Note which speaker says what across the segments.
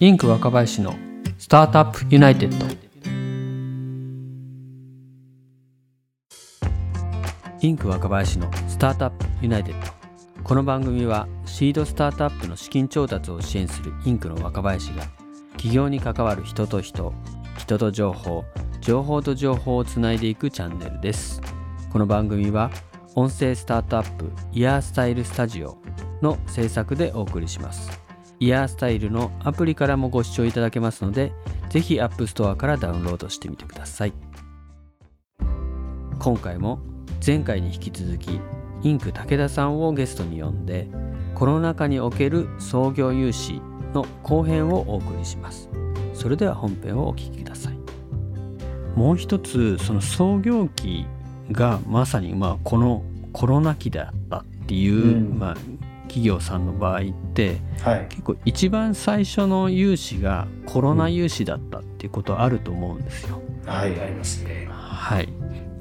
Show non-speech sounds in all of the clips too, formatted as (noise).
Speaker 1: INQ 若林の Startup United。INQ 若林の Startup United。この番組はシードスタートアップの資金調達を支援する INQ の若林が起業に関わる人と人人と情報情報と情報をつないでいくチャンネルです。この番組は音声スタートアップイヤースタイルスタジオの制作でお送りします。イヤースタイルのアプリからもご視聴いただけますのでぜひ App Store からダウンロードしてみてください。今回も前回に引き続きインク武田さんをゲストに呼んでコロナ禍における創業融資の後編をお送りします。それでは本編をお聞きください。もう一つその創業期がまさにまあこのコロナ期であったっていう、うん、まあ、企業さんの場合って、はい、結構一番最初の融資がコロナ融資だったっていうことあると思うんですよ。
Speaker 2: うん、はいありますね。
Speaker 1: はい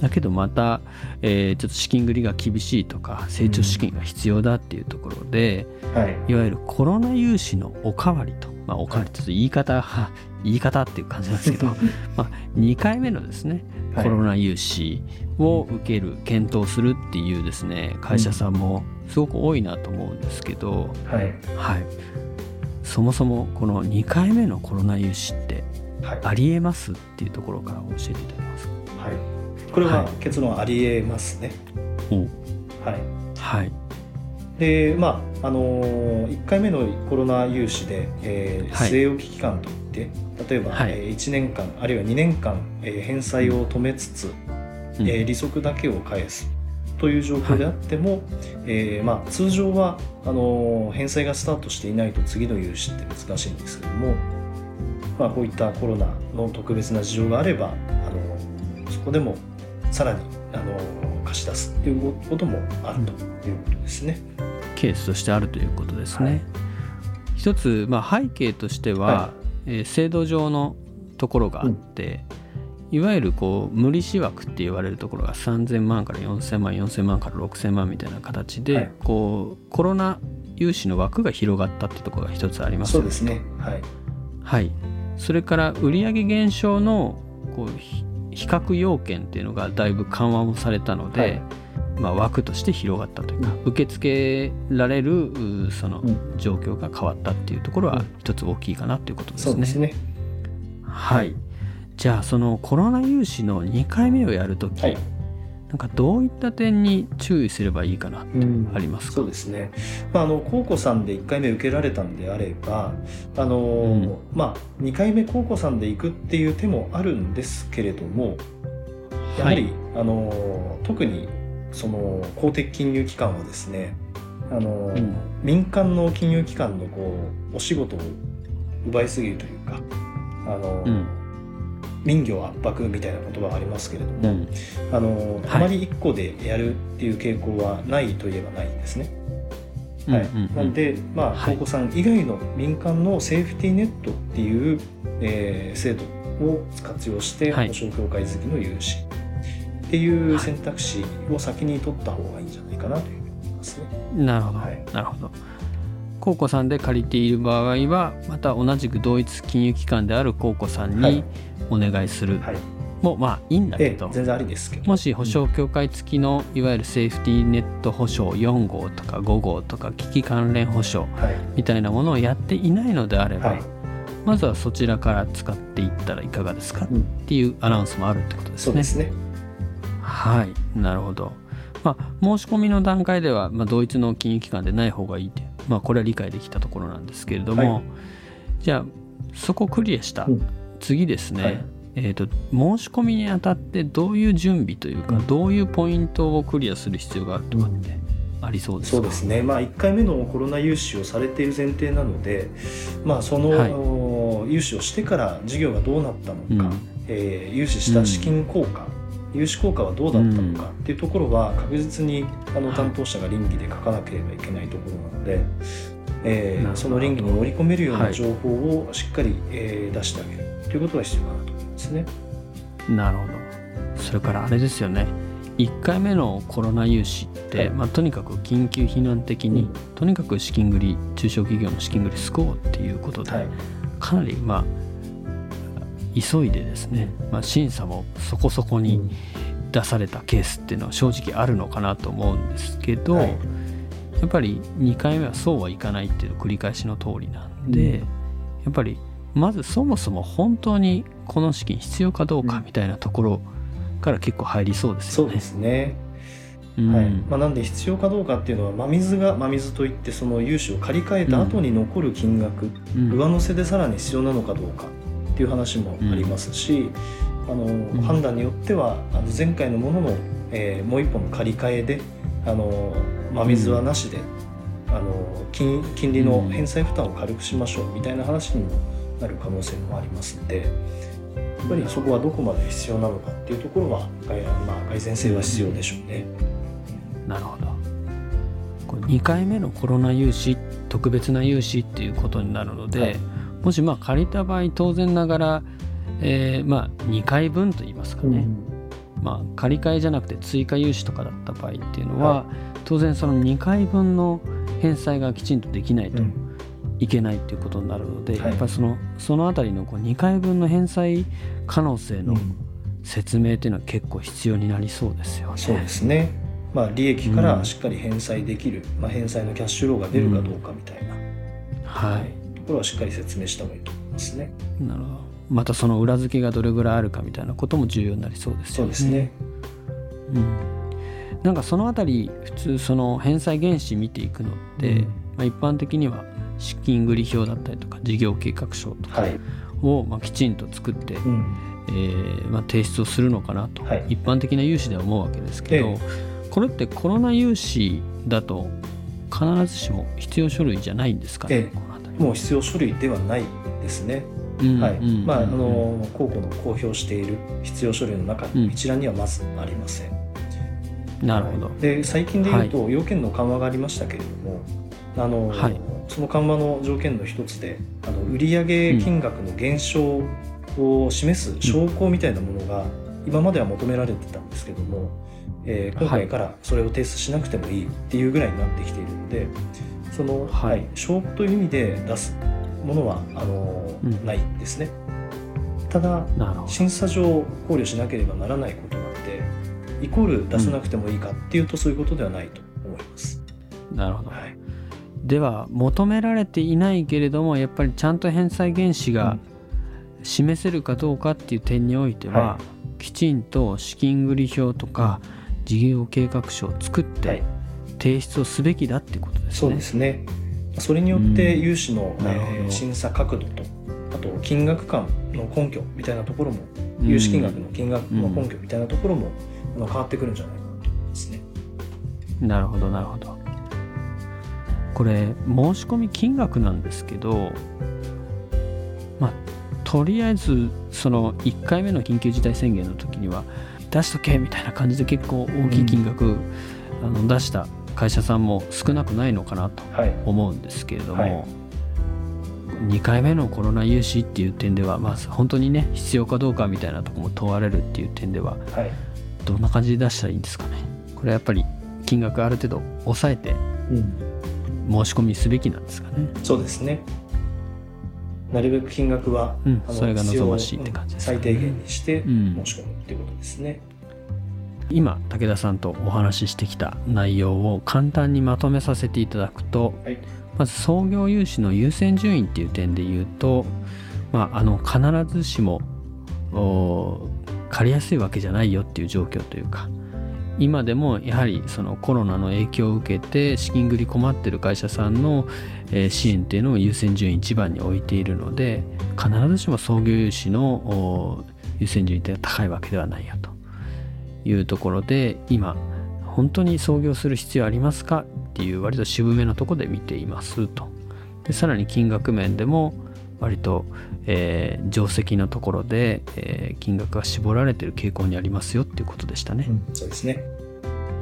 Speaker 1: だけどまた、えー、ちょっと資金繰りが厳しいとか成長資金が必要だっていうところで、うんはい、いわゆるコロナ融資のおかわりと、まあ、おかわりちょっと言い方、はい、言い方っていう感じなんですけど (laughs) まあ2回目のですねコロナ融資を受ける検討するっていうですね会社さんもすごく多いなと思うんですけど、はい、はい、そもそもこの2回目のコロナ融資ってありえますっていうところから教えていただけますか、
Speaker 2: はい、これは結論ありえますね。
Speaker 1: はい、はい
Speaker 2: でまああのー、1回目のコロナ融資で、えー、据え置き期間といって例えば、はい、えー、1年間あるいは2年間、えー、返済を止めつつ、うん、えー、利息だけを返すという状況であっても、はい、えー、まあ、通常はあの返済がスタートしていないと次の融資って難しいんですけども、まあ、こういったコロナの特別な事情があればあのそこでもさらにあの貸し出すということもあるということですね。
Speaker 1: ケースとしてあるということですね。はい、一つ、まあ、背景としては、はい、えー、制度上のところがあって、うん。いわゆるこう無利子枠って言われるところが3000万から4000万4000万から6000万みたいな形で、はい、こうコロナ融資の枠が広がったってところが一つあります。
Speaker 2: そうですね。はい、
Speaker 1: はい、それから売上減少のこう比較要件っていうのがだいぶ緩和もされたので、はい、まあ、枠として広がったというか、受け付けられるその状況が変わったっていうところは一つ大きいかなということですね。そうですね。はい。じゃあそのコロナ融資の2回目をやるとき、はい、なんかどういった点に注意すればいいかなってありますか、
Speaker 2: うん、そうですね、まあ、あの高校さんで1回目受けられたんであればあの、うん、まあ、2回目高校さんで行くっていう手もあるんですけれどもやはり、はい、あの特にその公的金融機関はですねあの、うん、民間の金融機関のこうお仕事を奪いすぎるというかあの、うん。民業圧迫みたいな言葉がありますけれども、うん、あのあまり1個でやるっていう傾向はないといえばないんですね。はい、なんで、まあ、高校さん以外の民間のセーフティーネットっていう、えー、制度を活用して保証協会好きの融資っていう選択肢を先に取った方がいいんじゃないかなというふうに思いますね。
Speaker 1: なるほど、はい、なるほど。高校さんで借りている場合はまた同じく同一金融機関である高校さんにお願いする、はい、もまあいいんだけど、
Speaker 2: 全然ありですけど。
Speaker 1: もし保証協会付きのいわゆるセーフティーネット保証4号とか5号とか危機関連保証みたいなものをやっていないのであれば、はい、まずはそちらから使っていったらいかがですか、うん、っていうアナウンスもあるってことですね。そうですねはいなるほど。まあ、申し込みの段階では、まあ、同一の金融機関でない方がいいってまあ、これは理解できたところなんですけれども、はい、じゃあそこクリアした、うん、次ですね、はい、えーと、申し込みにあたってどういう準備というか、うん、どういうポイントをクリアする必要があるとかってありそうですか、
Speaker 2: そうですね、まあ、1回目のコロナ融資をされている前提なので、まあ、その、はい、融資をしてから事業がどうなったのか、うん、えー、融資した資金効果、融資効果はどうだったのかっていうところは確実にあの担当者が倫理で書かなければいけないところなので、えー、その倫理に盛り込めるような情報をしっかり、えー、出してあげるということが必要かなと思いますね。
Speaker 1: なるほど。それからあれですよね。1回目のコロナ融資って、はい、まあ、とにかく緊急避難的に、うん、とにかく資金繰り中小企業の資金繰り救おうっていうことでかなりまあ急いでですね、まあ、審査もそこそこに出されたケースっていうのは正直あるのかなと思うんですけど、はい、やっぱり2回目はそうはいかないっていう繰り返しの通りなんで、うん、やっぱりまずそもそも本当にこの資金必要かどうかみたいなところから結構入りそうですよね。そうですね。
Speaker 2: はい。まあ、なんで必要かどうかっていうのは真水が真水といってその融資を借り換えた後に残る金額、うん、上乗せでさらに必要なのかどうかっていう話もありますし、うん、あの、うん、判断によってはあの前回のものの、えー、もう一本の借り換えであの真水はなしで、あの金金利の返済負担を軽くしましょうみたいな話にもなる可能性もありますので。やっぱりそこはどこまで必要なのかっていうところは、まあ、改善性は必要でしょうね。
Speaker 1: なるほどこれ2回目のコロナ融資特別な融資っていうことになるので、はい、もしまあ借りた場合当然ながら、えー、まあ2回分といいますかね、うん、まあ、借り換えじゃなくて追加融資とかだった場合っていうのは、はい、当然その2回分の返済がきちんとできないといけないっていうことになるので、うん、やっぱりそのその辺りのこう2回分の返済可能性の説明っていうのは結構必要になりそうですよね。
Speaker 2: そうですね。まあ、利益からしっかり返済できる、うん、まあ、返済のキャッシュローが出るかどうかみたいな、うん、はい、ところはしっかり説明した方がいいと思いますね。
Speaker 1: なるほど。またその裏付けがどれぐらいあるかみたいなことも重要になりそうですよね。そうですね、うん、なんかそのあたり普通その返済原資見ていくのって、うん、まあ、一般的には資金繰り表だったりとか事業計画書とかをまあきちんと作って、はい、えー、まあ、提出をするのかなと、はい、一般的な融資では思うわけですけど、ええ。これってコロナ融資だと必ずしも必要書類じゃないんですかね、え
Speaker 2: え、もう必要書類ではないですね。はい、まああの公庫の公表している必要書類の中に一覧にはまずありません。
Speaker 1: うん、なるほど。
Speaker 2: で最近でいうと、要件の緩和がありましたけれども、あの、はい、その緩和の条件の一つであの売上金額の減少を示す証拠みたいなものが今までは求められてたんですけども、えー、今回からそれを提出しなくてもいいっていうぐらいになってきているのでその、はい、証拠という意味で出すものはあの、うん、ないですね。ただ審査上考慮しなければならないことなのでイコール出さなくてもいいかっていうと、そういうことではないと思います。
Speaker 1: なるほど、はい、では求められていないけれどもやっぱりちゃんと返済原資が示せるかどうかっていう点においては、はい、きちんと資金繰り表とか、うん。事業計画書を作って提出をすべきだってことですね。
Speaker 2: そうですねそれによって融資の、えー、審査角度とあと金額感の根拠みたいなところも融資金額の金額の根拠みたいなところも、うん、変わってくるんじゃないかなと思いますね。
Speaker 1: なるほどなるほど。これ申し込み金額なんですけどまあとりあえずその1回目の緊急事態宣言の時には出しとけみたいな感じで結構大きい金額、うん、あの出した会社さんも少なくないのかなと思うんですけれども、はい。はい、2回目のコロナ融資っていう点では、まあ、本当にね必要かどうかみたいなとこも問われるっていう点では、はい、どんな感じで出したらいいんですかね？これはやっぱり金額ある程度抑えて申し込みすべきなんですかね、
Speaker 2: うん、そうですね。なるべく金額は、
Speaker 1: うん、それが望ましいって感じです、
Speaker 2: ね、最低限にして申し込むっていうことですね。
Speaker 1: 今武田さんとお話ししてきた内容を簡単にまとめさせていただくと、はい、まず創業融資の優先順位っていう点で言うと、まあ、あの必ずしも借りやすいわけじゃないよっていう状況というか今でもやはりそのコロナの影響を受けて資金繰り困ってる会社さんの支援っていうのを優先順位一番に置いているので必ずしも創業融資の優先順位って高いわけではないよというところで今本当に創業する必要ありますかっていう割と渋めのとこで見ていますと。でさらに金額面でも割と、えー、定石のところで、えー、金額が絞られている傾向にありますよっていうことでしたね。
Speaker 2: うん、そうですね、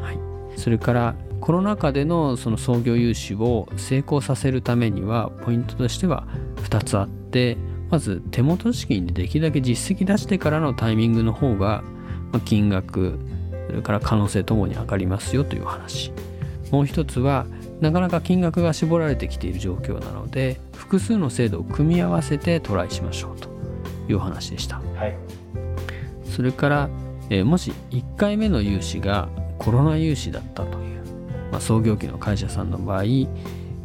Speaker 1: はい、それからコロナ禍でのその創業融資を成功させるためにはポイントとしては2つあってまず手元資金でできるだけ実績出してからのタイミングの方が金額それから可能性ともに上がりますよという話。もう一つはなかなか金額が絞られてきている状況なので複数の制度を組み合わせてトライしましょうという話でした、はい、それから、えー、もし1回目の融資がコロナ融資だったという、まあ、創業期の会社さんの場合、え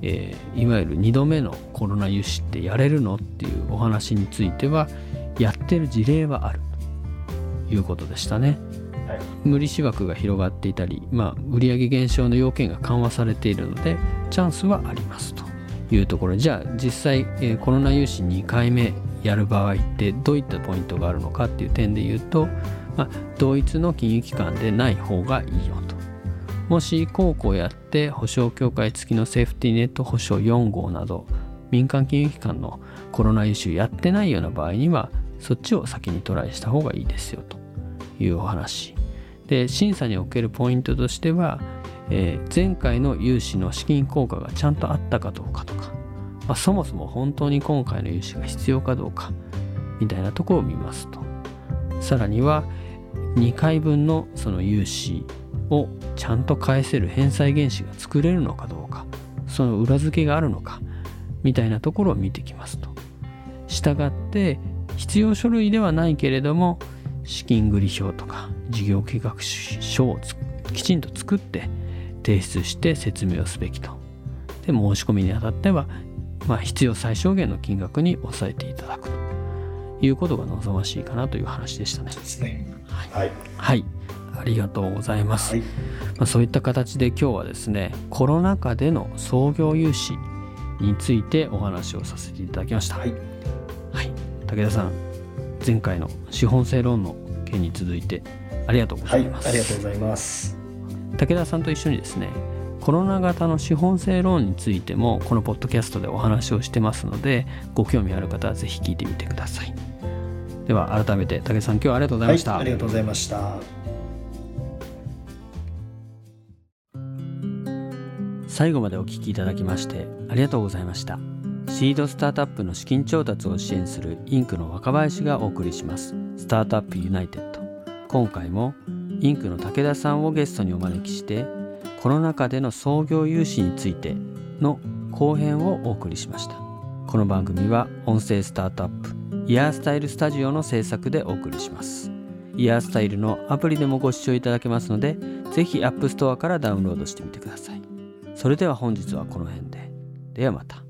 Speaker 1: ー、いわゆる2度目のコロナ融資ってやれるのっていうお話についてはやってる事例はある。ということでしたね。無利子枠が広がっていたり、まあ、売上減少の要件が緩和されているのでチャンスはありますというところ。じゃあ実際、えー、コロナ融資2回目やる場合ってどういったポイントがあるのかっていう点で言うと、まあ、同一の金融機関でない方がいいよと。もし高校やって保証協会付きのセーフティーネット保証4号など民間金融機関のコロナ融資やってないような場合にはそっちを先にトライした方がいいですよというお話で審査におけるポイントとしては、えー、前回の融資の資金効果がちゃんとあったかどうかとか、まあ、そもそも本当に今回の融資が必要かどうかみたいなところを見ますとさらには2回分のその融資をちゃんと返せる返済原資が作れるのかどうかその裏付けがあるのかみたいなところを見てきますと。したがって必要書類ではないけれども資金繰り表とか事業計画書をきちんと作って提出して説明をすべきと。で申し込みにあたっては、まあ、必要最小限の金額に抑えていただくと。いうことが望ましいかなという話でしたね。ね。はい、はい、ありがとうございます、はい、まあ、そういった形で今日はですねコロナ禍での創業融資についてお話をさせていただきました。はい、はい、武田さん前回の資本性ローンの件に続いてありがとうございます、
Speaker 2: はい、ありがとうございます。
Speaker 1: 武田さんと一緒にですねコロナ型の資本性ローンについてもこのポッドキャストでお話をしてますのでご興味ある方はぜひ聞いてみてください。では改めて武田さん今日はありがとうございました、
Speaker 2: はい、ありがとうございました。
Speaker 1: 最後までお聞きいただきましてありがとうございましたシードスタートアップの資金調達を支援するインクの若林がお送りします。スタートアップユナイテッド。今回もインクの武田さんをゲストにお招きしてコロナ禍での創業融資についての後編をお送りしました。この番組は音声スタートアップイヤースタイルスタジオの制作でお送りします。イヤースタイルのアプリでもご視聴いただけますのでぜひ App Store からダウンロードしてみてください。それでは本日はこの辺で。ではまた。